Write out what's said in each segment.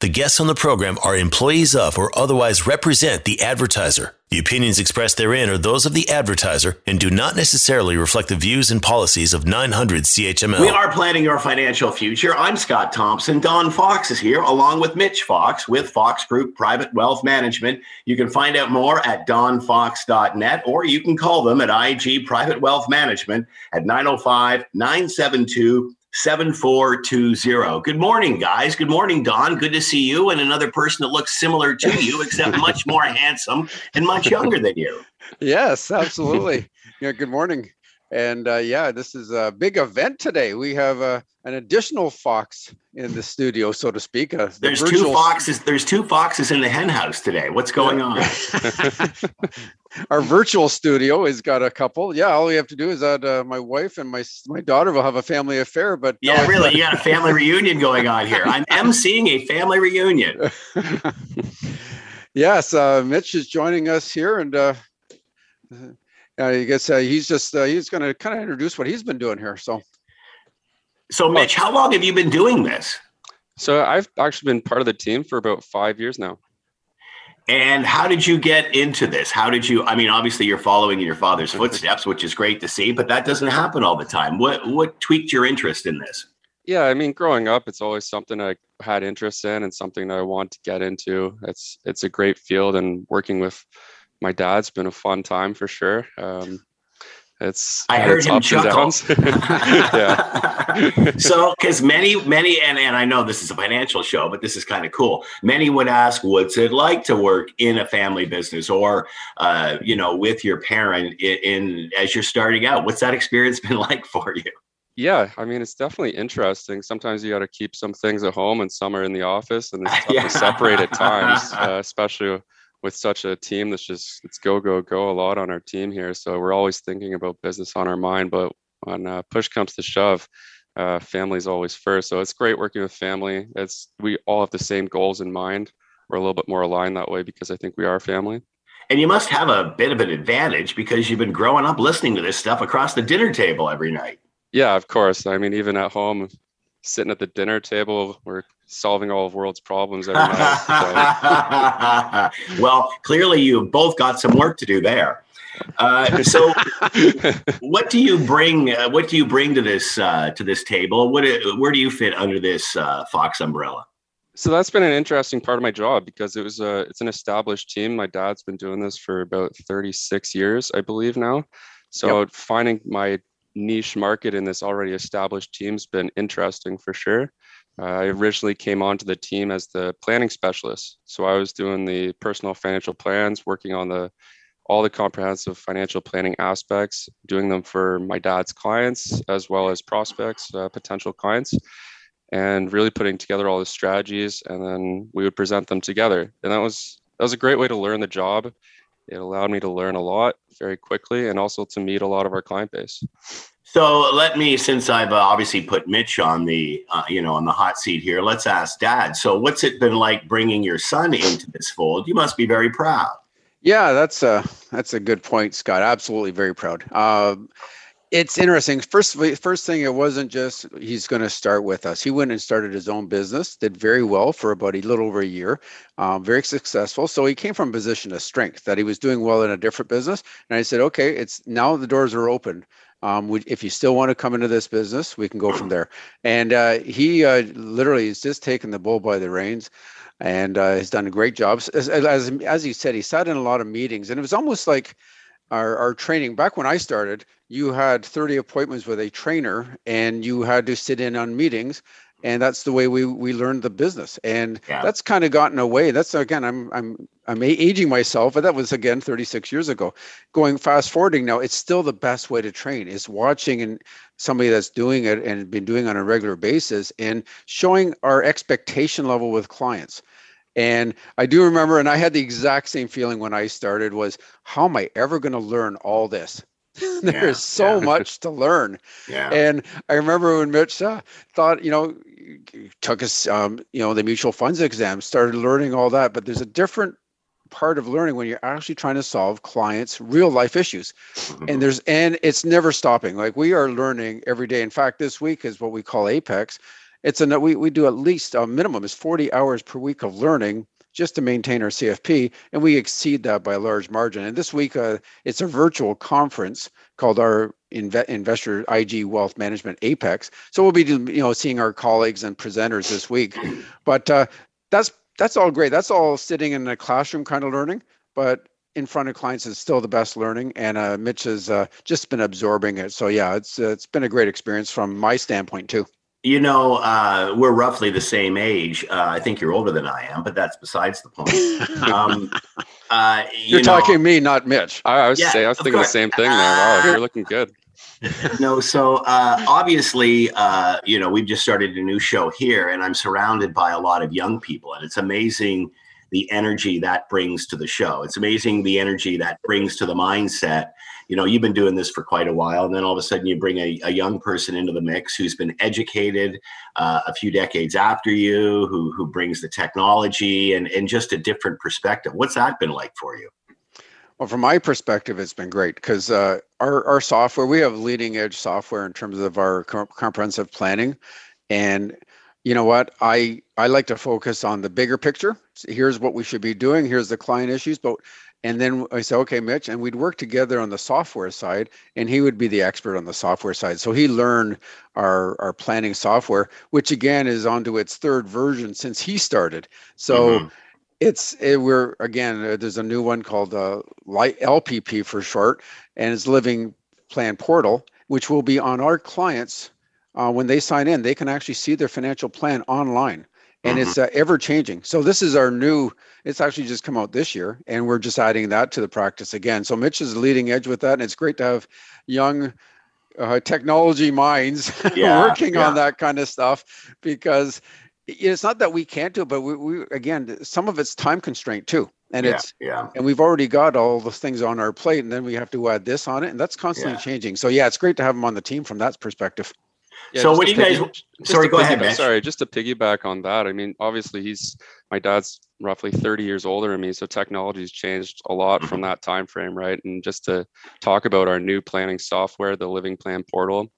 the guests on the program are employees of or otherwise represent the advertiser. The opinions expressed therein are those of the advertiser and do not necessarily reflect the views and policies of 900 CHML. We are planning your financial future. I'm Scott Thompson. Don Fox is here, along with Mitch Fox with Fox Group Private Wealth Management. You can find out more at donfox.net or you can call them at IG Private Wealth Management at 905 972 7420. Good morning, guys. Good morning, Don. Good to see you and another person that looks similar to you, except much more handsome and much younger than you. Yes, absolutely. yeah, good morning. And uh, yeah, this is a big event today. We have uh, an additional fox in the studio, so to speak. Uh, the there's virtual... two foxes. There's two foxes in the hen house today. What's going on? Our virtual studio has got a couple. Yeah, all we have to do is that uh, my wife and my my daughter will have a family affair. But yeah, no, really, you got a family reunion going on here. I'm emceeing a family reunion. yes, uh, Mitch is joining us here, and uh, I guess uh, he's just uh, he's going to kind of introduce what he's been doing here. So, so Mitch, how long have you been doing this? So I've actually been part of the team for about five years now. And how did you get into this? How did you? I mean, obviously you're following in your father's footsteps, which is great to see, but that doesn't happen all the time. What what tweaked your interest in this? Yeah, I mean, growing up, it's always something I had interest in and something that I want to get into. It's it's a great field, and working with my dad's been a fun time for sure. Um, it's I heard him chuckle. yeah. so, because many, many, and and I know this is a financial show, but this is kind of cool. Many would ask, "What's it like to work in a family business, or uh, you know, with your parent in, in as you're starting out? What's that experience been like for you?" Yeah, I mean, it's definitely interesting. Sometimes you got to keep some things at home, and some are in the office, and it's tough yeah. to separate at times, uh, especially with such a team that's just it's go go go a lot on our team here. So we're always thinking about business on our mind, but when uh, push comes to shove, uh, family's always first. So it's great working with family. It's we all have the same goals in mind. We're a little bit more aligned that way because I think we are family. And you must have a bit of an advantage because you've been growing up listening to this stuff across the dinner table every night. Yeah, of course. I mean, even at home, sitting at the dinner table, we're solving all of world's problems every night. So. well, clearly you both got some work to do there. Uh, so, what do you bring? Uh, what do you bring to this uh, to this table? What where do you fit under this uh, Fox umbrella? So that's been an interesting part of my job because it was a it's an established team. My dad's been doing this for about 36 years, I believe now. So yep. finding my niche market in this already established team's been interesting for sure. Uh, I originally came onto the team as the planning specialist. So I was doing the personal financial plans, working on the all the comprehensive financial planning aspects, doing them for my dad's clients as well as prospects, uh, potential clients, and really putting together all the strategies. And then we would present them together. And that was that was a great way to learn the job. It allowed me to learn a lot very quickly and also to meet a lot of our client base. So let me, since I've uh, obviously put Mitch on the, uh, you know, on the hot seat here, let's ask Dad. So what's it been like bringing your son into this fold? You must be very proud. Yeah, that's a that's a good point, Scott. Absolutely very proud. Um, it's interesting. First, first thing, it wasn't just he's going to start with us. He went and started his own business, did very well for about a little over a year, um, very successful. So he came from a position of strength that he was doing well in a different business. And I said, okay, it's now the doors are open. Um, we, if you still want to come into this business, we can go from there. And uh, he uh, literally has just taken the bull by the reins and uh, has done a great job. As, as, as he said, he sat in a lot of meetings and it was almost like our, our training back when I started, you had 30 appointments with a trainer and you had to sit in on meetings and that's the way we we learned the business and yeah. that's kind of gotten away. That's again i'm i'm i'm aging myself but that was again 36 years ago. Going fast forwarding now it's still the best way to train is watching and somebody that's doing it and been doing on a regular basis and showing our expectation level with clients and i do remember and i had the exact same feeling when i started was how am i ever going to learn all this There's yeah, so yeah. much to learn. Yeah. And I remember when Mitch uh, thought, you know, took us, um, you know, the mutual funds exam, started learning all that. But there's a different part of learning when you're actually trying to solve clients' real life issues. Mm-hmm. And there's and it's never stopping. Like we are learning every day. In fact, this week is what we call Apex. It's a we we do at least a minimum is 40 hours per week of learning just to maintain our CFP, and we exceed that by a large margin. And this week, uh, it's a virtual conference called our Inve- Investor IG Wealth Management Apex. So we'll be, you know, seeing our colleagues and presenters this week. But uh, that's that's all great. That's all sitting in a classroom kind of learning, but in front of clients is still the best learning. And uh, Mitch has uh, just been absorbing it. So yeah, it's uh, it's been a great experience from my standpoint too. You know, uh, we're roughly the same age. Uh, I think you're older than I am, but that's besides the point. Um, uh, you You're know, talking me, not Mitch. I, I was Yeah, say I was of thinking the same thing there. Wow, you're looking good. no, so uh, obviously, uh, you know, we've just started a new show here, and I'm surrounded by a lot of young people, and it's amazing the energy that brings to the show. It's amazing the energy that brings to the mindset. You know, you've been doing this for quite a while, and then all of a sudden you bring a, a young person into the mix who's been educated uh, a few decades after you, who who brings the technology and and just a different perspective. What's that been like for you? Well, from my perspective, it's been great because uh, our our software we have leading edge software in terms of our com- comprehensive planning, and you know what I I like to focus on the bigger picture. Here's what we should be doing. Here's the client issues, but and then I said, okay, Mitch, and we'd work together on the software side, and he would be the expert on the software side. So he learned our our planning software, which again is onto its third version since he started. So. Mhm. It's it, we're again. Uh, there's a new one called uh, Light LPP for short, and it's Living Plan Portal, which will be on our clients uh, when they sign in. They can actually see their financial plan online, and it's uh, ever changing. So this is our new. It's actually just come out this year, and we're just adding that to the practice again. So Mitch is leading edge with that, and it's great to have young uh, technology minds Yeah, working yeah. on that kind of stuff because it's not that we can't do it, but we, we again some of it's time constraint too and yeah, it's yeah. and we've already got all those things on our plate and then we have to add this on it and that's constantly changing so yeah it's great to have them on the team from that perspective Yeah, So what do you guys- piggy- sorry, go ahead. Sorry, just to piggyback on that. I mean, obviously, he's my dad's roughly 30 years older than me, so technology's changed a lot from that time frame, right? And just to talk about our new planning software, the Living Plan Portal,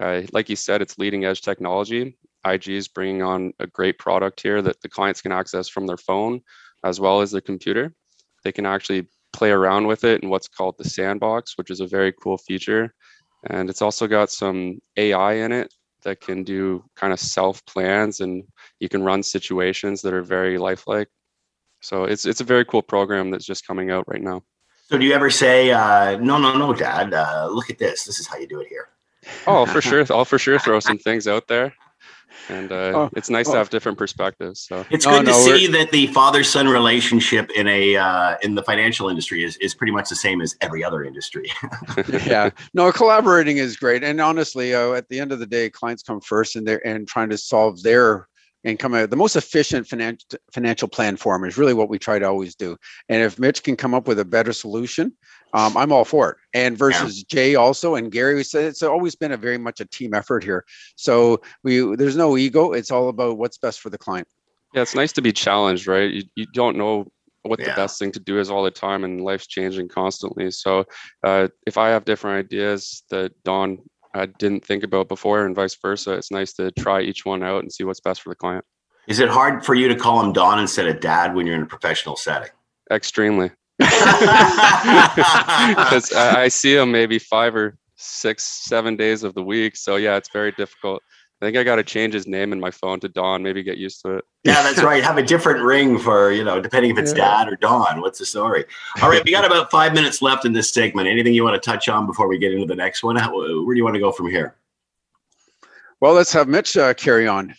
uh, like you said, it's leading edge technology. IG is bringing on a great product here that the clients can access from their phone as well as their computer. They can actually play around with it in what's called the sandbox, which is a very cool feature. And it's also got some AI in it that can do kind of self plans and you can run situations that are very lifelike. So it's it's a very cool program that's just coming out right now. So do you ever say, uh, no, no, no, Dad, uh, look at this. This is how you do it here. Oh, for sure. I'll for sure throw some things out there. And uh, Oh, it's nice oh. to have different perspectives. So It's No, good to no, we're- see that the father-son relationship in a uh, in the financial industry is, is pretty much the same as every other industry. yeah no collaborating is great and honestly uh, at the end of the day clients come first and they're and trying to solve their and come out the most efficient financial financial plan form is really what we try to always do and if mitch can come up with a better solution um, i'm all for it and versus jay also and gary we said it's always been a very much a team effort here so we there's no ego it's all about what's best for the client yeah, it's nice to be challenged, right? You, you don't know what the best thing to do is all the time, and life's changing constantly. So uh, if I have different ideas that Don uh, didn't think about before, and vice versa, it's nice to try each one out and see what's best for the client. is it hard for you to call him Don instead of Dad when you're in a professional setting? Extremely, because I, I see him maybe five or six, seven days of the week. So yeah, it's very difficult. I think I got to change his name in my phone to Don. Maybe get used to it. yeah, that's right. Have a different ring for, you know, depending if it's Yeah. Dad or Don. What's the story? All right, we got about five minutes left in this segment. Anything you want to touch on before we get into the next one? How, where do you want to go from here? well let's have mitch uh, carry on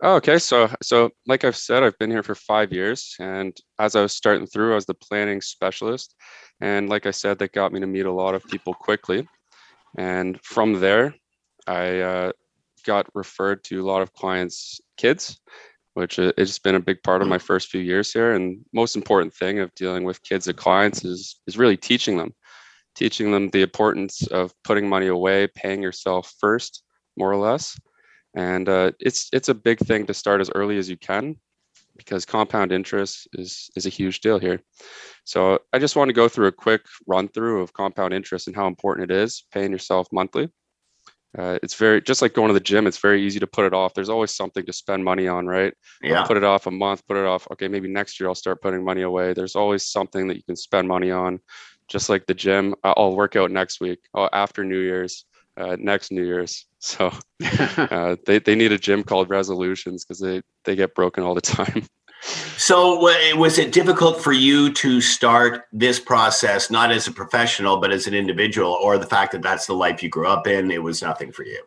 Oh, okay, so so like I've said, I've been here for five years, and as I was starting through, I was the planning specialist, and like I said, that got me to meet a lot of people quickly, and from there, I uh, got referred to a lot of clients' kids, which it's been a big part of my first few years here. And most important thing of dealing with kids and clients is is really teaching them, teaching them the importance of putting money away, paying yourself first, more or less and uh, it's it's a big thing to start as early as you can because compound interest is is a huge deal here. So I just want to go through a quick run through of compound interest and how important it is paying yourself monthly. Uh, it's very just like going to the gym. It's very easy to put it off. There's always something to spend money on, right? Yeah. Put it off a month. Put it off. Okay, maybe next year I'll start putting money away. There's always something that you can spend money on. Just like the gym, I'll work out next week. Oh, after New Year's, uh, next New Year's. So uh, they they need a gym called resolutions because they they get broken all the time. So, was it difficult for you to start this process, not as a professional, but as an individual, or the fact that that's the life you grew up in? It was nothing for you.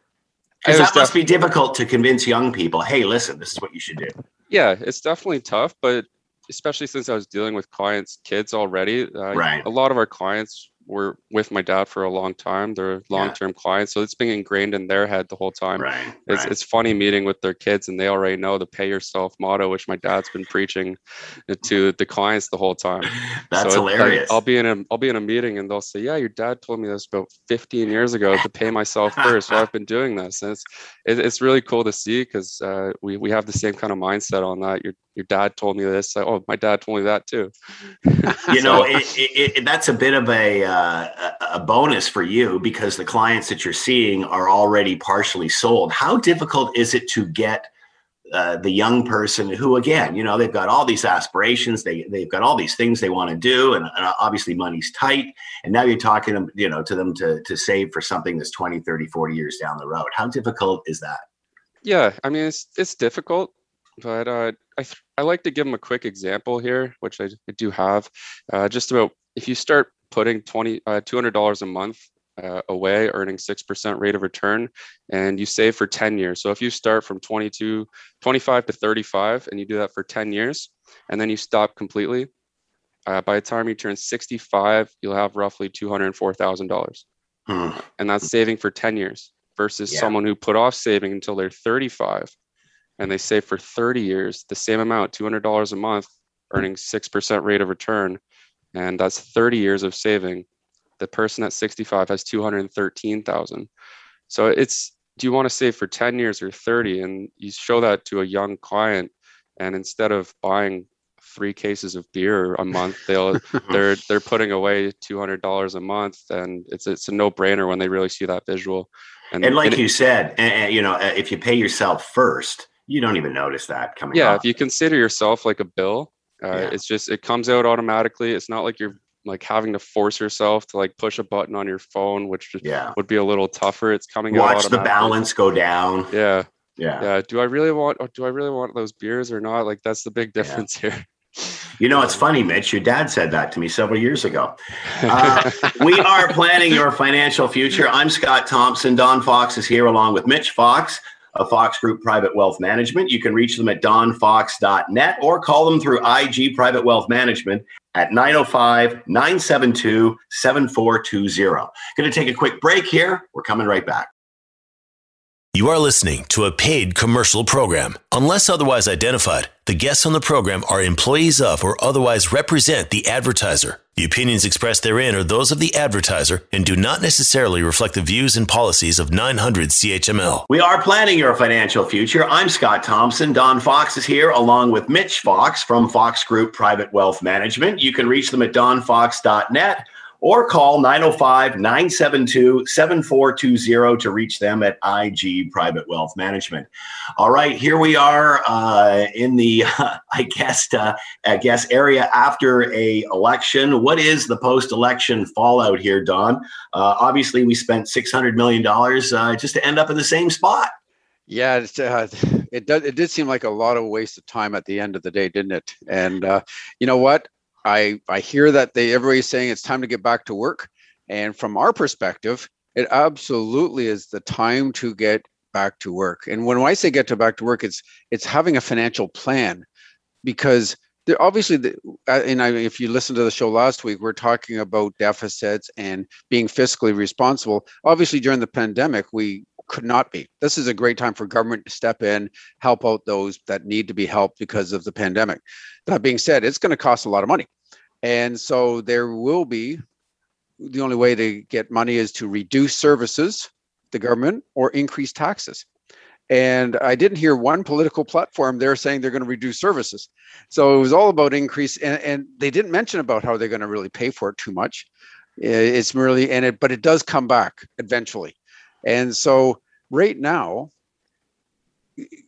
Because that must be difficult to convince young people. Hey, listen, this is what you should do. Yeah, it's definitely tough, but especially since I was dealing with clients' kids already. Uh, right. A lot of our clients were with my dad for a long time. They're long-term yeah. clients, so it's been ingrained in their head the whole time. Right, it's right. it's funny meeting with their kids, and they already know the "pay yourself" motto, which my dad's been preaching to the clients the whole time. That's so hilarious. Like, I'll be in a I'll be in a meeting, and they'll say, "Yeah, your dad told me this about 15 years ago to pay myself first. so I've been doing this." And it's it, it's really cool to see because uh, we we have the same kind of mindset on that. Your your dad told me this. oh, my dad told me that too. you know, it, it, it, that's a bit of a uh, a bonus for you because the clients that you're seeing are already partially sold. How difficult is it to get uh, the young person who, again, you know, they've got all these aspirations, they they've got all these things they want to do, and, and obviously money's tight. And now you're talking them, you know, to them to to save for something that's 20, 30, 40 years down the road. How difficult is that? Yeah, I mean, it's it's difficult, but uh, I th- I like to give them a quick example here, which I, I do have, uh, just about if you start putting 20 uh, $200 a month uh, away earning 6% rate of return and you save for 10 years so if you start from 22 25 to 35 and you do that for 10 years and then you stop completely uh, by the time you turn 65 you'll have roughly $204000 hmm. and that's saving for 10 years versus yeah. someone who put off saving until they're 35 and they save for 30 years the same amount $200 a month earning 6% rate of return and that's 30 years of saving. The person at 65 has 213,000 so it's do you want to save for 10 years or 30 and you show that to a young client and instead of buying three cases of beer a month they'll they're they're putting away $200 a month and it's it's a no-brainer when they really see that visual. And, and like and you it, said and, you know if you pay yourself first you don't even notice that coming yeah if you consider yourself like a bill uh, yeah. It's just it comes out automatically. It's not like you're like having to force yourself to like push a button on your phone, which yeah. would be a little tougher. It's coming out. Watch the balance go down. Yeah. Yeah. Yeah. Do I really want do I really want those beers or not? Like that's the big difference yeah. here. You know, it's funny, Mitch. Your dad said that to me several years ago. Uh, we are planning your financial future. I'm Scott Thompson. Don Fox is here along with Mitch Fox of Fox Group Private Wealth Management. You can reach them at donfox.net or call them through IG Private Wealth Management at 905 972 7420. Going to take a quick break here. We're coming right back. You are listening to a paid commercial program. Unless otherwise identified, the guests on the program are employees of or otherwise represent the advertiser. The opinions expressed therein are those of the advertiser and do not necessarily reflect the views and policies of 900 CHML. We are planning your financial future. I'm Scott Thompson. Don Fox is here along with Mitch Fox from Fox Group Private Wealth Management. You can reach them at donfox.net or call 905 972 7420 to reach them at IG Private Wealth Management. All right, here we are uh, in the, uh, I guess, uh, I guess area after a election. What is the post-election fallout here, Don? Uh, obviously, we spent $600 million uh, just to end up in the same spot. Yeah, uh, it does. It did seem like a lot of waste of time at the end of the day, didn't it? And uh, you know what? I I hear that they everybody's saying it's time to get back to work, and from our perspective, it absolutely is the time to get back to work. And when I say get to back to work, it's it's having a financial plan, because there obviously the, uh, and I, if you listen to the show last week, we're talking about deficits and being fiscally responsible. Obviously, during the pandemic, we could not be. This is a great time for government to step in, help out those that need to be helped because of the pandemic. That being said, it's going to cost a lot of money. And so there will be the only way to get money is to reduce services, the government, or increase taxes. And I didn't hear one political platform there saying they're going to reduce services. So it was all about increase, and, and they didn't mention about how they're going to really pay for it too much. It's merely, and it, but it does come back eventually. And so right now,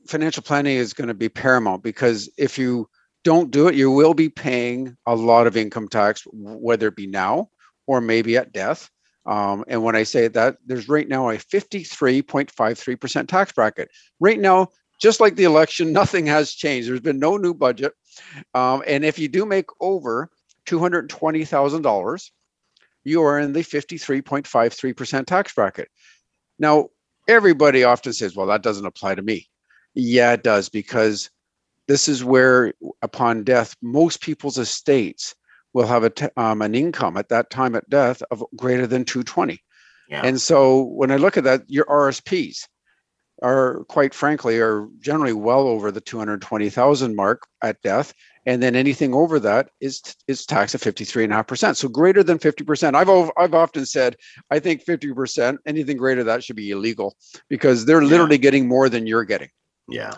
financial planning is going to be paramount because if you don't do it, you will be paying a lot of income tax, whether it be now or maybe at death. Um, and when I say that, there's right now a 53.53% tax bracket. Right now, just like the election, nothing has changed. There's been no new budget. Um, and if you do make over $220,000, you are in the 53.53% tax bracket. Now, everybody often says, well, that doesn't apply to me. Yeah, it does, because this is where, upon death, most people's estates will have a t- um, an income at that time at death of greater than 220. Yeah. And so when I look at that, your RSPs are quite frankly are generally well over the 220,000 mark at death. And then anything over that is is taxed at 53.5%. So greater than 50%. I've I've often said I think 50%, anything greater than that should be illegal because they're literally yeah. getting more than you're getting. Yeah.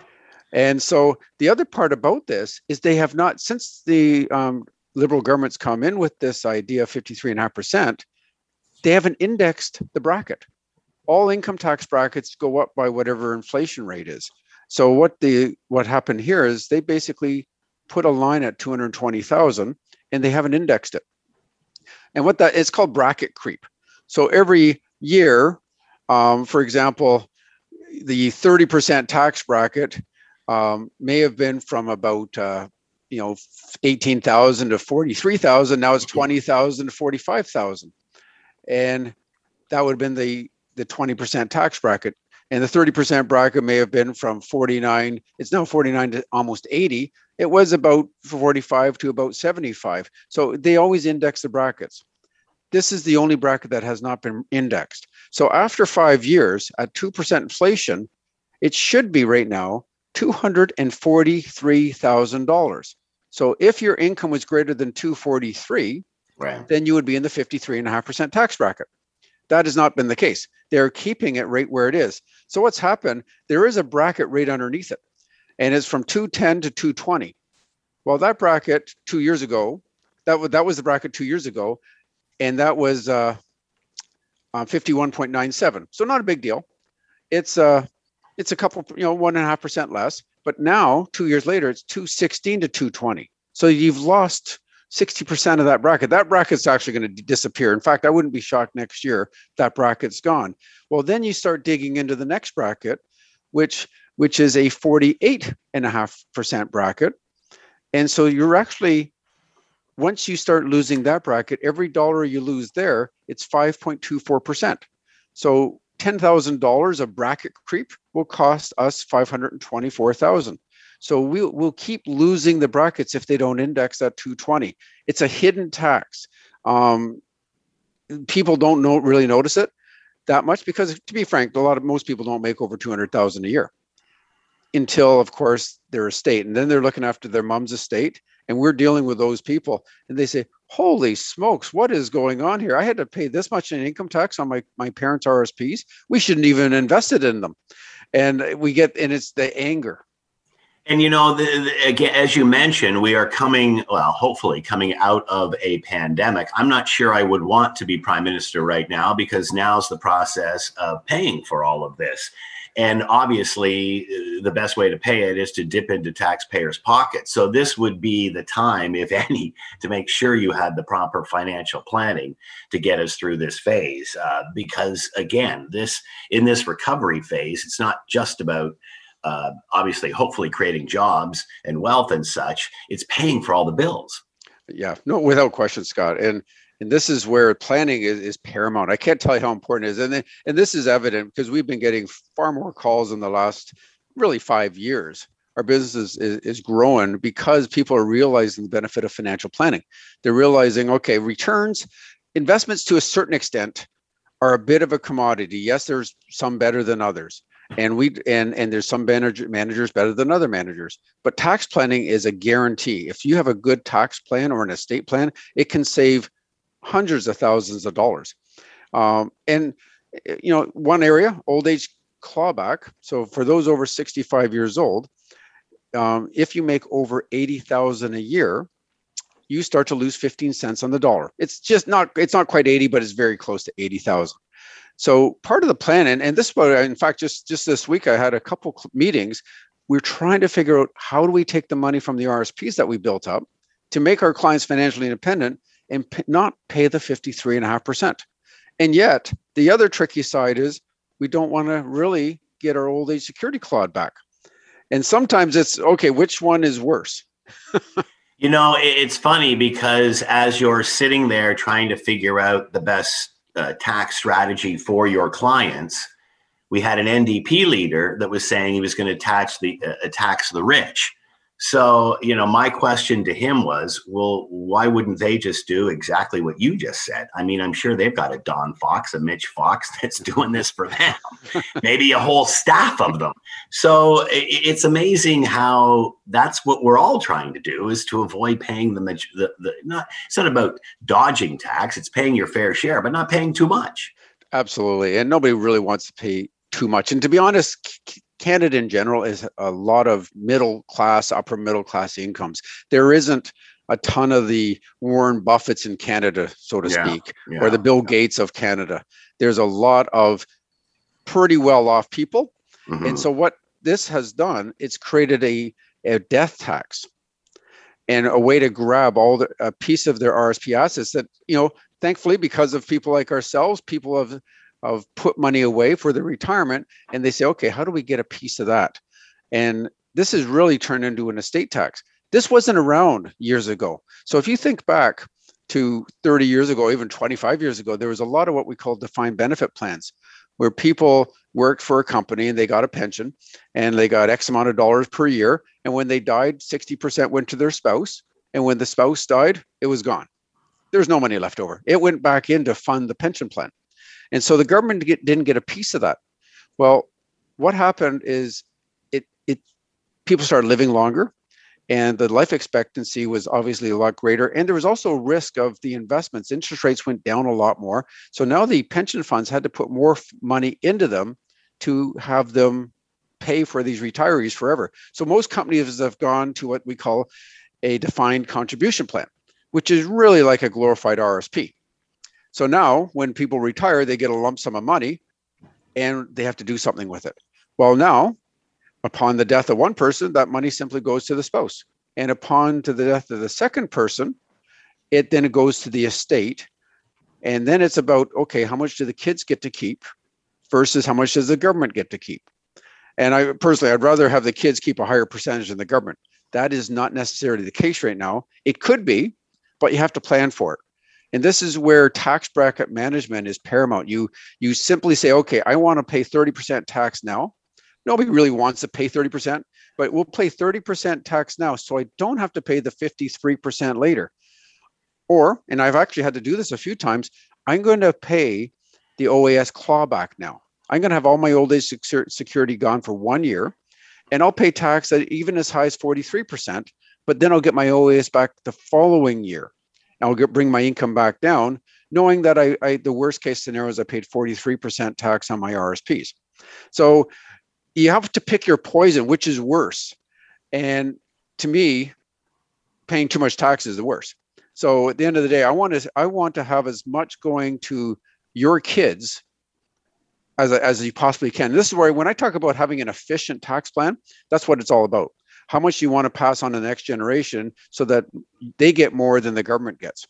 And so the other part about this is they have not, since the um, liberal governments come in with this idea of 53.5%, they haven't indexed the bracket. All income tax brackets go up by whatever inflation rate is. So what the what happened here is they basically put a line at 220,000 and they haven't indexed it. And what that it's called bracket creep. So every year, um, for example, the 30% tax bracket um, may have been from about uh, you know 18,000 to 43,000 now it's 20,000 to 45,000 and that would have been the the 20% tax bracket and the 30% bracket may have been from 49 it's now 49 to almost 80 it was about 45 to about 75 so they always index the brackets this is the only bracket that has not been indexed so after 5 years at 2% inflation it should be right now $243,000. So if your income was greater than 243, right. then you would be in the 53.5% tax bracket. That has not been the case. They're keeping it right where it is. So what's happened, there is a bracket right underneath it, and it's from 210 to 220. Well, that bracket two years ago, that was that was the bracket two years ago, and that was uh, 51.97. So not a big deal. It's uh, it's a couple, you know, one and a half percent less. But now, two years later, it's 216 to 220. So you've lost 60% of that bracket. That bracket's actually going to disappear. In fact, I wouldn't be shocked next year that bracket's gone. Well, then you start digging into the next bracket, which which is a 48.5% bracket. And so you're actually once you start losing that bracket, every dollar you lose there, it's 5.24%. So $10,000 of bracket creep will cost us 524,000. So we'll, we'll keep losing the brackets if they don't index at 220. It's a hidden tax. Um, people don't know, really notice it that much because to be frank, a lot of most people don't make over 200,000 a year until of course their estate and then they're looking after their mom's estate and we're dealing with those people and they say holy smokes what is going on here i had to pay this much in income tax on my my parents rsps we shouldn't even invested in them and we get and it's the anger and you know, the, the, again, as you mentioned, we are coming, well, hopefully coming out of a pandemic. I'm not sure I would want to be prime minister right now because now's the process of paying for all of this. And obviously, uh, the best way to pay it is to dip into taxpayers' pockets. So, this would be the time, if any, to make sure you had the proper financial planning to get us through this phase. Uh, because, again, this in this recovery phase, it's not just about uh, obviously, hopefully, creating jobs and wealth and such. It's paying for all the bills. Yeah, no, without question, Scott. And and this is where planning is, is paramount. I can't tell you how important it is, and then, and this is evident because we've been getting far more calls in the last really five years. Our business is, is, is growing because people are realizing the benefit of financial planning. They're realizing, okay, returns, investments to a certain extent are a bit of a commodity. Yes, there's some better than others, and we and and there's some manager, managers better than other managers but tax planning is a guarantee if you have a good tax plan or an estate plan it can save hundreds of thousands of dollars. Um, and you know, one area, old age clawback. So for those over 65 years old, um, if you make over 80,000 a year, you start to lose 15 cents on the dollar. It's just not, it's not quite 80, but it's very close to 80,000. So part of the plan, and, and this, in fact, just, just this week, I had a couple meetings. We're trying to figure out how do we take the money from the RSPs that we built up to make our clients financially independent and p- not pay the 53.5%. And yet, the other tricky side is we don't want to really get our old age security clawed back. And sometimes it's okay, which one is worse? you know, it's funny because as you're sitting there trying to figure out the best uh, tax strategy for your clients, we had an NDP leader that was saying he was going to tax the uh, tax the rich. So, you know, my question to him was, well, why wouldn't they just do exactly what you just said? I mean, I'm sure they've got a Don Fox, a Mitch Fox that's doing this for them, maybe a whole staff of them. So it's amazing how that's what we're all trying to do is to avoid paying the, the, the not, it's not about dodging tax, it's paying your fair share, but not paying too much. Absolutely. And nobody really wants to pay too much. And to be honest, Canada in general is a lot of middle class, upper middle class incomes. There isn't a ton of the Warren Buffetts in Canada, so to yeah, speak, yeah, or the Bill yeah. Gates of Canada. There's a lot of pretty well off people. Mm-hmm. And so what this has done, it's created a, a death tax and a way to grab all the a piece of their RSP assets that, you know, thankfully because of people like ourselves, people have of put money away for their retirement and they say okay how do we get a piece of that? And this has really turned into an estate tax. This wasn't around years ago. So if you think back to 30 years ago even 25 years ago there was a lot of what we call defined benefit plans where people worked for a company and they got a pension and they got x amount of dollars per year and when they died 60% went to their spouse and when the spouse died it was gone. There's no money left over. It went back in to fund the pension plan and so the government get, didn't get a piece of that. Well, what happened is it it people started living longer and the life expectancy was obviously a lot greater. And there was also a risk of the investments. Interest rates went down a lot more. So now the pension funds had to put more money into them to have them pay for these retirees forever. So most companies have gone to what we call a defined contribution plan which is really like a glorified rsp so now when people retire, they get a lump sum of money and they have to do something with it. Well, now, upon the death of one person, that money simply goes to the spouse. And upon to the death of the second person, it then goes to the estate. And then it's about, okay, how much do the kids get to keep versus how much does the government get to keep? And I personally, I'd rather have the kids keep a higher percentage than the government. That is not necessarily the case right now. It could be, but you have to plan for it. And this is where tax bracket management is paramount. You you simply say, okay, I want to pay 30% tax now. Nobody really wants to pay 30%, but we'll pay 30% tax now so I don't have to pay the 53% later. Or, and I've actually had to do this a few times, I'm going to pay the OAS clawback now. I'm going to have all my old age security gone for one year, and I'll pay tax at even as high as 43%, but then I'll get my OAS back the following year. I'll get, bring my income back down, knowing that I, I the worst case scenario is I paid 43% tax on my RSPs. So you have to pick your poison, which is worse. And to me, paying too much tax is the worst. So at the end of the day, I want to I want to have as much going to your kids as, as you possibly can. This is where when I talk about having an efficient tax plan, that's what it's all about how much you want to pass on to the next generation so that they get more than the government gets.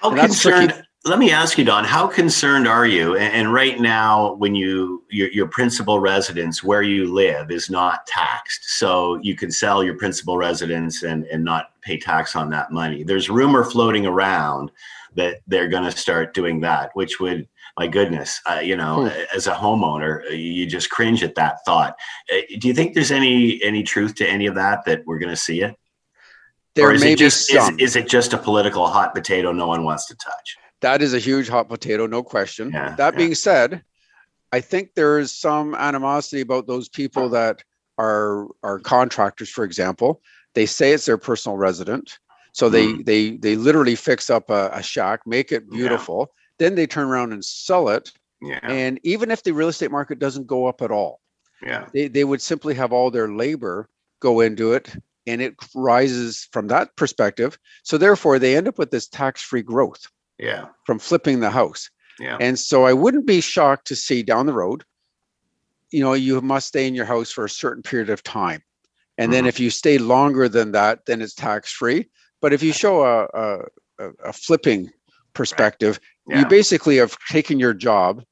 How concerned? Let me ask you, Don. How concerned are you? And, right now, when you your, your principal residence where you live is not taxed, so you can sell your principal residence and and not pay tax on that money. There's rumor floating around that they're going to start doing that, which would my goodness, uh, you know, hmm. as a homeowner, uh, you just cringe at that thought. Uh, do you think there's any any truth to any of that that we're going to see it? There or is may it just be some. Is, is, it just a political hot potato no one wants to touch? That is a huge hot potato, no question. Yeah, that yeah. being said, I think there is some animosity about those people that are are contractors, for example. They say it's their personal resident. So they mm. they they literally fix up a, a shack, make it beautiful, yeah then they turn around and sell it Yeah. And even if the real estate market doesn't go up at all, yeah. They, they would simply have all their labor go into it and it rises from that perspective. So therefore they end up with this tax-free growth. Yeah. From flipping the house. Yeah. And so I wouldn't be shocked to see down the road, you know, you must stay in your house for a certain period of time. And mm-hmm. then if you stay longer than that, then it's tax-free. But if you show a, a, a flipping perspective, yeah. you basically have taken your job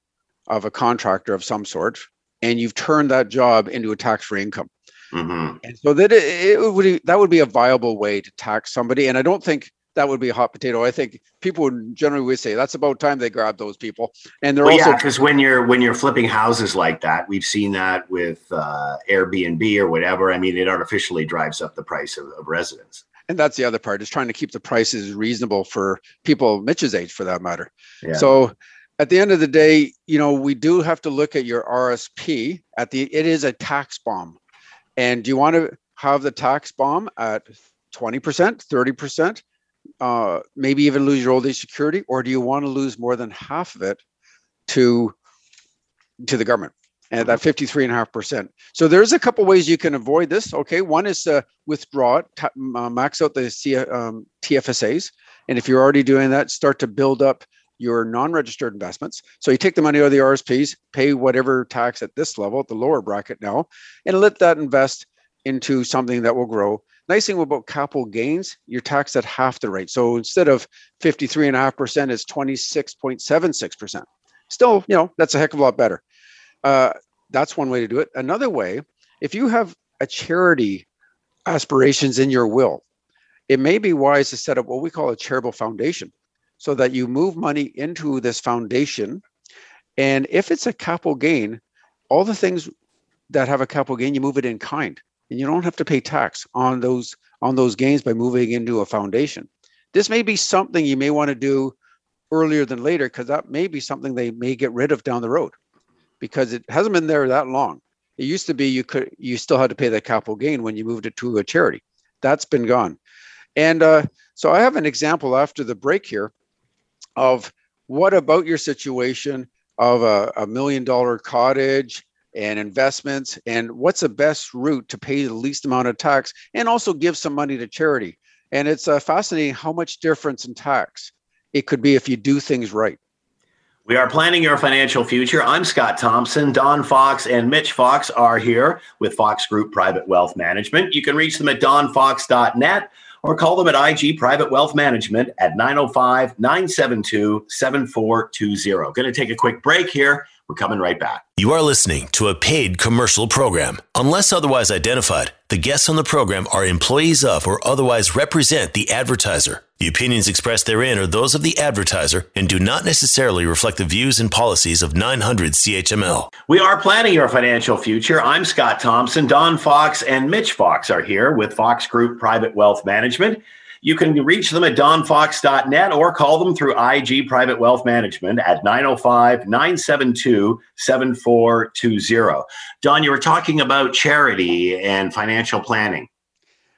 of a contractor of some sort and you've turned that job into a tax-free income. Mm-hmm. And so that it, it, would that would be a viable way to tax somebody. And I don't think that would be a hot potato. I think people would generally would say that's about time they grab those people. And they're well, also yeah, because when you're when you're flipping houses like that, we've seen that with uh, Airbnb or whatever. I mean, it artificially drives up the price of, of residents. And that's the other part is trying to keep the prices reasonable for people Mitch's age, for that matter. Yeah. So at the end of the day, you know, we do have to look at your RSP at the it is a tax bomb. And do you want to have the tax bomb at 20%, 30%, uh, maybe even lose your old age security, or do you want to lose more than half of it to to the government? And that 53.5%. So there's a couple ways you can avoid this. Okay, one is to withdraw it, t- uh, max out the C- um, TFSAs. And if you're already doing that, start to build up your non-registered investments. So you take the money out of the RSPs, pay whatever tax at this level, at the lower bracket now, and let that invest into something that will grow. Nice thing about capital gains, you're taxed at half the rate. So instead of 53.5%, it's 26.76%. Still, you know, that's a heck of a lot better. Uh, that's one way to do it. Another way, if you have a charity aspirations in your will, it may be wise to set up what we call a charitable foundation so that you move money into this foundation. And if it's a capital gain, all the things that have a capital gain, you move it in kind. And you don't have to pay tax on those on those gains by moving into a foundation. This may be something you may want to do earlier than later because that may be something they may get rid of down the road because it hasn't been there that long. It used to be you could you still had to pay that capital gain when you moved it to a charity. That's been gone. And uh, so I have an example after the break here of what about your situation of a, a million dollar cottage and investments and what's the best route to pay the least amount of tax and also give some money to charity and it's uh, fascinating how much difference in tax it could be if you do things right we are planning your financial future. I'm Scott Thompson. Don Fox and Mitch Fox are here with Fox Group Private Wealth Management. You can reach them at donfox.net or call them at IG Private Wealth Management at 905 972 7420. Going to take a quick break here. We're coming right back. You are listening to a paid commercial program. Unless otherwise identified, the guests on the program are employees of or otherwise represent the advertiser. The opinions expressed therein are those of the advertiser and do not necessarily reflect the views and policies of 900 CHML. We are planning your financial future. I'm Scott Thompson. Don Fox and Mitch Fox are here with Fox Group Private Wealth Management. You can reach them at donfox.net or call them through IG Private Wealth Management at 905 972 7420. Don, you were talking about charity and financial planning.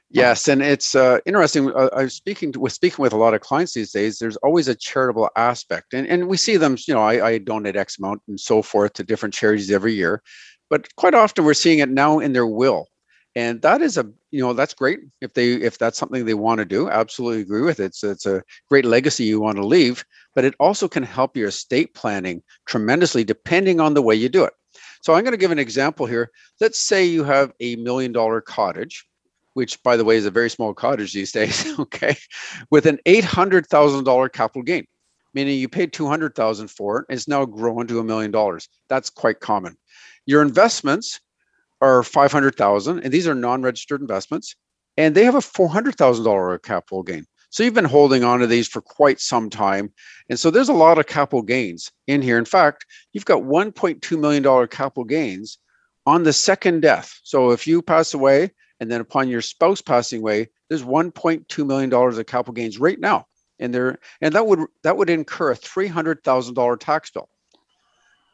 Yes, and it's uh, interesting. Uh, I'm speaking to, with speaking with a lot of clients these days. There's always a charitable aspect, and and we see them. You know, I, I donate X amount and so forth to different charities every year, but quite often we're seeing it now in their will and that is a you know that's great if they if that's something they want to do absolutely agree with it. It's it's a great legacy you want to leave but it also can help your estate planning tremendously depending on the way you do it. So i'm going to give an example here. Let's say you have a million dollar cottage which by the way is a very small cottage these days okay with an $800000 capital gain meaning you paid 200000 for it and it's now grown to a million dollars. That's quite common. Your investments are 500,000 and these are non-registered investments and they have a $400,000 capital gain. So you've been holding on to these for quite some time. And so there's a lot of capital gains in here. In fact, you've got $1.2 million capital gains on the second death. So if you pass away and then upon your spouse passing away, there's $1.2 million of capital gains right now. And there and that would that would incur a $300,000 tax bill.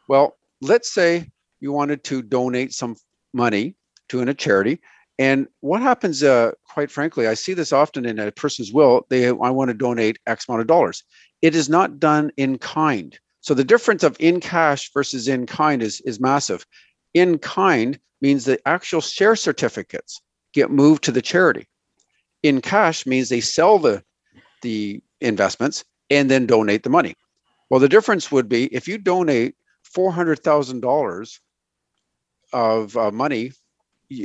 Well, let's say you wanted to donate some money to in a charity. And what happens, uh, quite frankly, I see this often in a person's will. They, I want to donate X amount of dollars. It is not done in kind. So the difference of in cash versus in kind is, is massive. In kind means the actual share certificates get moved to the charity. In cash means they sell the, the investments and then donate the money. Well, the difference would be if you donate $400,000 of uh, money,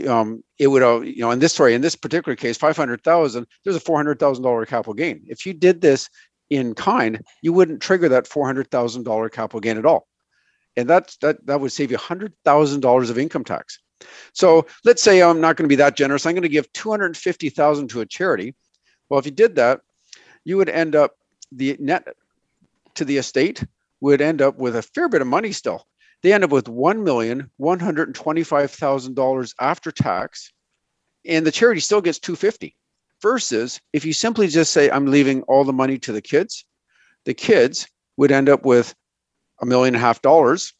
um, it would, uh, you know, in this story, in this particular case, 500,000, there's a $400,000 capital gain. If you did this in kind, you wouldn't trigger that $400,000 capital gain at all. And that's, that, that would save you $100,000 of income tax. So let's say I'm not going to be that generous. I'm going to give 250,000 to a charity. Well, if you did that, you would end up the net to the estate would end up with a fair bit of money still. They end up with $1,125,000 after tax, and the charity still gets 250. Versus if you simply just say, I'm leaving all the money to the kids, the kids would end up with a million and a half dollars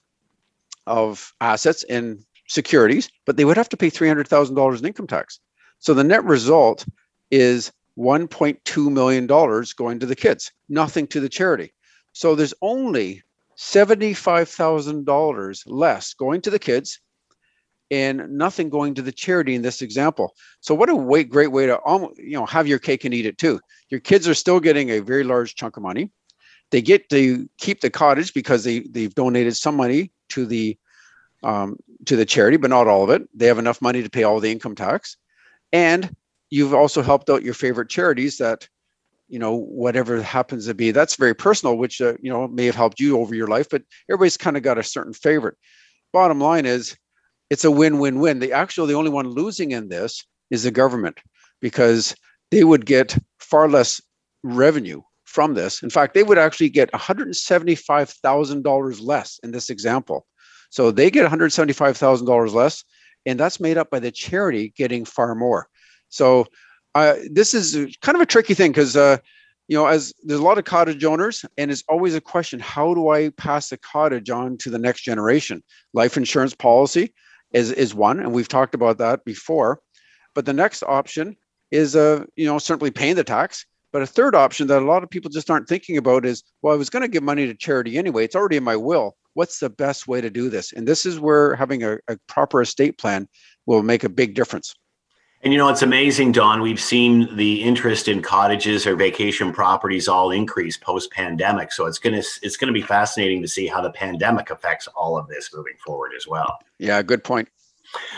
of assets in securities, but they would have to pay $300,000 in income tax. So the net result is $1.2 million going to the kids, nothing to the charity. So there's only $75,000 less going to the kids and nothing going to the charity in this example. So what a way, great way to you know have your cake and eat it too. Your kids are still getting a very large chunk of money. They get to keep the cottage because they they've donated some money to the um, to the charity, but not all of it. They have enough money to pay all the income tax, and you've also helped out your favorite charities that you know whatever happens to be that's very personal which uh, you know may have helped you over your life but everybody's kind of got a certain favorite. Bottom line is it's a win-win-win. The actual the only one losing in this is the government because they would get far less revenue from this. In fact they would actually get $175000 less in this example. So they get $175000 less and that's made up by the charity getting far more. So this is kind of a tricky thing because uh, you know as there's a lot of cottage owners and it's always a question how do i pass the cottage on to the next generation? Life insurance policy is is one and we've talked about that before. But the next option is uh, you know certainly paying the tax. But a third option that a lot of people just aren't thinking about is well i was going to give money to charity anyway it's already in my will. What's the best way to do this? And this is where having a, a proper estate plan will make a big difference and you know, it's amazing, Don. We've seen the interest in cottages or vacation properties all increase post pandemic. So it's gonna it's gonna be fascinating to see how the pandemic affects all of this moving forward as well. Yeah, good point.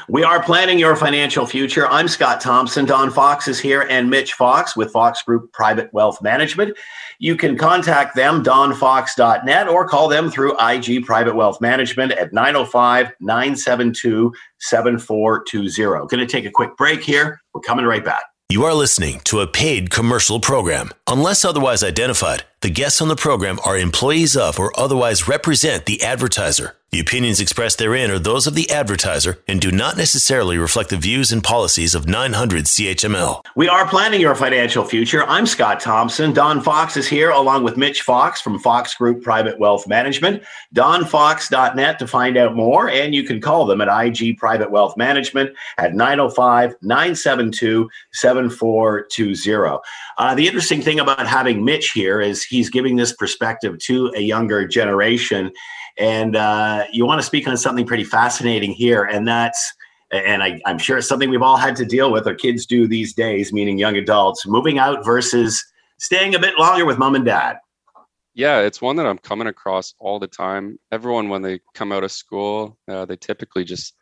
We are planning your financial future. I'm Scott Thompson. Don Fox is here and Mitch Fox with Fox Group Private Wealth Management. You can contact them, donfox.net, or call them through IG Private Wealth Management at 905 972 7420. Going to take a quick break here. We're coming right back. You are listening to a paid commercial program. Unless otherwise identified, the guests on the program are employees of or otherwise represent the advertiser. The opinions expressed therein are those of the advertiser and do not necessarily reflect the views and policies of 900 CHML. We are planning your financial future. I'm Scott Thompson. Don Fox is here along with Mitch Fox from Fox Group Private Wealth Management. DonFox.net to find out more, and you can call them at IG Private Wealth Management at 905 972 7420. Uh, the interesting thing about having Mitch here is he's giving this perspective to a younger generation and uh, you want to speak on something pretty fascinating here, and that's and I, am sure it's something we've all had to deal with, or kids do these days, meaning young adults, moving out versus staying a bit longer with mom and dad. Yeah, it's one that I'm coming across all the time. Everyone, when they come out of school, uh, they typically just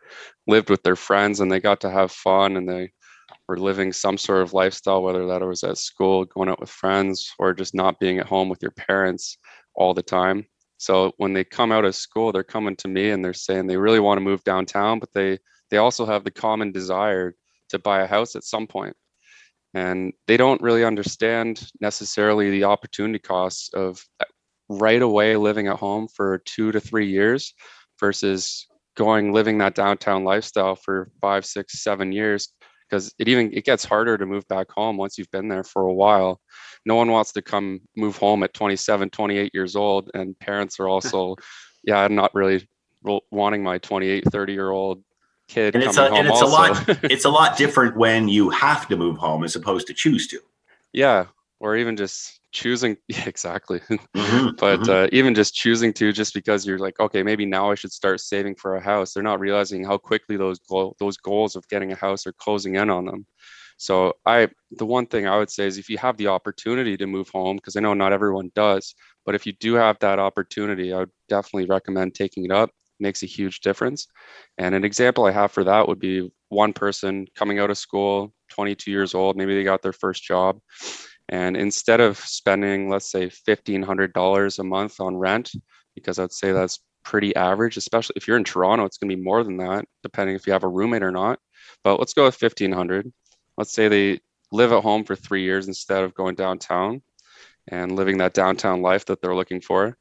lived with their friends and they got to have fun and they were living some sort of lifestyle, whether that was at school, going out with friends, or just not being at home with your parents all the time. So when they come out of school, they're coming to me and they're saying they really want to move downtown, but they they also have the common desire to buy a house at some point. And they don't really understand necessarily the opportunity costs of uh, right away living at home for two to three years versus going living that downtown lifestyle for five, six, seven years because it even it gets harder to move back home once you've been there for a while. No one wants to come move home at 27 28 years old and parents are also yeah i'm not really wanting my 28 30 year old kid and it's, a, and it's a lot it's a lot different when you have to move home as opposed to choose to. Yeah or even just choosing yeah, exactly. Mm-hmm, but mm-hmm. Uh, even just choosing to just because you're like okay maybe now i should start saving for a house they're not realizing how quickly those goal, those goals of getting a house are closing in on them. So i the one thing i would say is if you have the opportunity to move home because i know not everyone does but if you do have that opportunity i would definitely recommend taking it up. It makes a huge difference. And an example i have for that would be one person coming out of school 22 years old maybe they got their first job and instead of spending, let's say, $1,500 a month on rent, because I'd say that's pretty average, especially if you're in Toronto, it's going to be more than that, depending if you have a roommate or not. But let's go with 1500 Let's say they live at home for three years instead of going downtown and living that downtown life that they're looking for.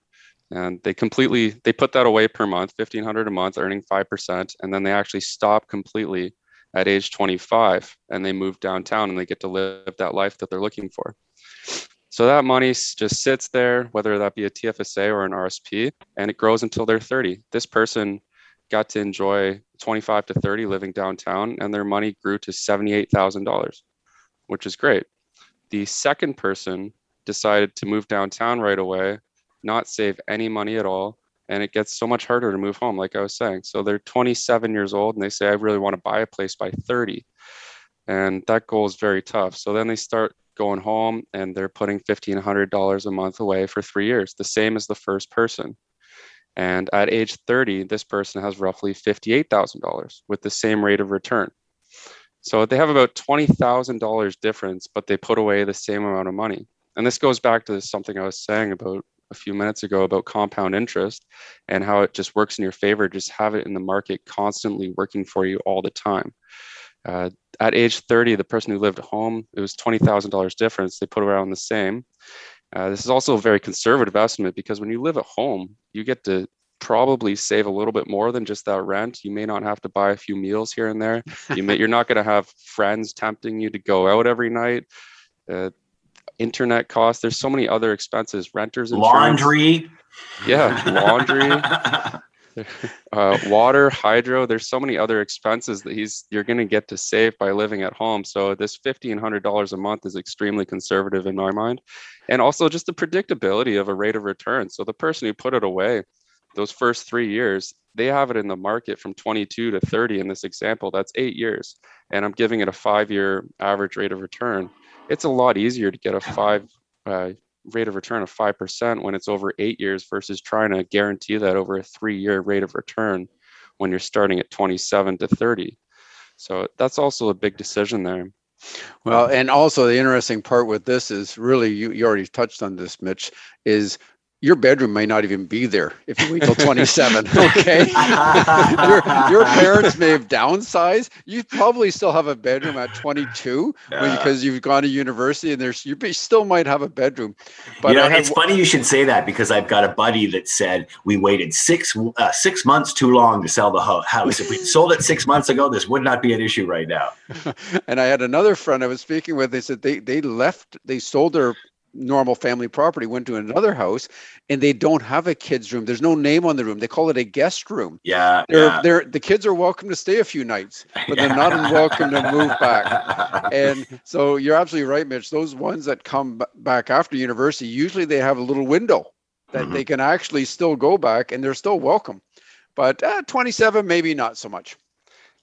And they completely they put that away per month, 1500 a month, earning 5%, and then they actually stop completely at age 25 and they move downtown and they get to live that life that they're looking for. So that money just sits there, whether that be a TFSA or an RSP, and it grows until they're 30. This person got to enjoy 25 to 30 living downtown, and their money grew to $78,000, which is great. The second person decided to move downtown right away, not save any money at all, and it gets so much harder to move home like i was saying. So they're 27 years old and they say i really want to buy a place by 30 and that goal is very tough. So then they start going home and they're putting $1500 a month away for three years the same as the first person. And at age 30 this person has roughly $58000 with the same rate of return. So they have about $20000 difference but they put away the same amount of money. And this goes back to something i was saying about a few minutes ago about compound interest and how it just works in your favor. Just have it in the market constantly working for you all the time. Uh, at age 30, the person who lived at home, it was $20,000 difference. They put around the same. Uh, this is also a very conservative estimate because when you live at home, you get to probably save a little bit more than just that rent. You may not have to buy a few meals here and there. You may, you're not going to have friends tempting you to go out every night. Uh, internet costs. There's so many other expenses, renters, insurance. laundry. Yeah, laundry, uh, water, hydro. There's so many other expenses that he's you're going to get to save by living at home. So this fifteen hundred dollars a month is extremely conservative in my mind, and also just the predictability of a rate of return. So the person who put it away, those first three years, they have it in the market from 22 to 30 in this example. That's eight years, and I'm giving it a five-year average rate of return it's a lot easier to get a five uh, rate of return of 5% when it's over eight years versus trying to guarantee that over a three year rate of return when you're starting at 27 to 30. So that's also a big decision there. Well, and also the interesting part with this is really you, you already touched on this, Mitch, is your bedroom may not even be there if you wait till 27 okay? Your, your parents may have downsized. You probably still have a bedroom at 22 yeah. because you've gone to university and there's you still might have a bedroom but you know, it's funny you should say that because i've got a buddy that said we waited six uh, six months too long to sell the house. If we sold it six months ago this would not be an issue right now. And i had another friend i was speaking with they said they they left they sold their normal family property went to another house and they don't have a kids room. There's no name on the room. They call it a guest room. Yeah they're, yeah. they're the kids are welcome to stay a few nights but they're not welcome to move back. And so you're absolutely right mitch. Those ones that come back after university usually they have a little window that mm-hmm. they can actually still go back and they're still welcome. But uh, 27 maybe not so much.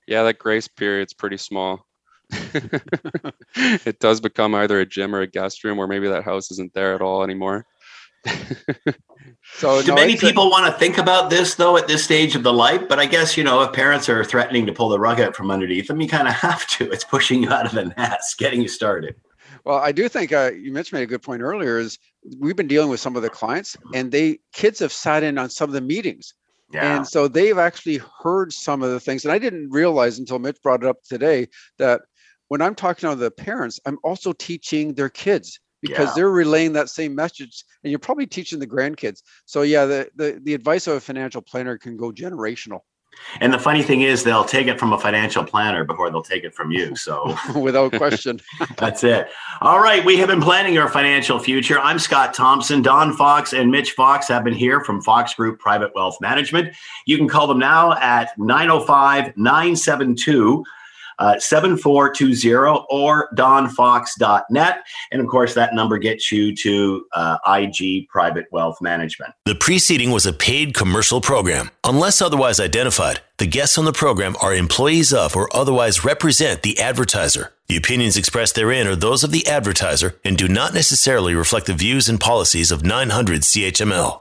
Yeah that grace period's pretty small it does become either a gym or a guest room, or maybe that house isn't there at all anymore. so, do no, many people a- want to think about this though at this stage of the life? But I guess you know, if parents are threatening to pull the rug out from underneath them, you kind of have to. It's pushing you out of the nest, getting you started. Well, I do think uh, you mentioned a good point earlier. Is we've been dealing with some of the clients, and they kids have sat in on some of the meetings. Yeah. And so they've actually heard some of the things. And I didn't realize until Mitch brought it up today that when I'm talking to the parents, I'm also teaching their kids because yeah. they're relaying that same message and you're probably teaching the grandkids. So yeah, the, the, the advice of a financial planner can go generational. And the funny thing is, they'll take it from a financial planner before they'll take it from you. So, without question, that's it. All right. We have been planning your financial future. I'm Scott Thompson. Don Fox and Mitch Fox have been here from Fox Group Private Wealth Management. You can call them now at 905 972 uh, 7420 or donfox.net. And of course, that number gets you to uh, IG Private Wealth Management. The preceding was a paid commercial program. Unless otherwise identified, the guests on the program are employees of or otherwise represent the advertiser. The opinions expressed therein are those of the advertiser and do not necessarily reflect the views and policies of 900 CHML.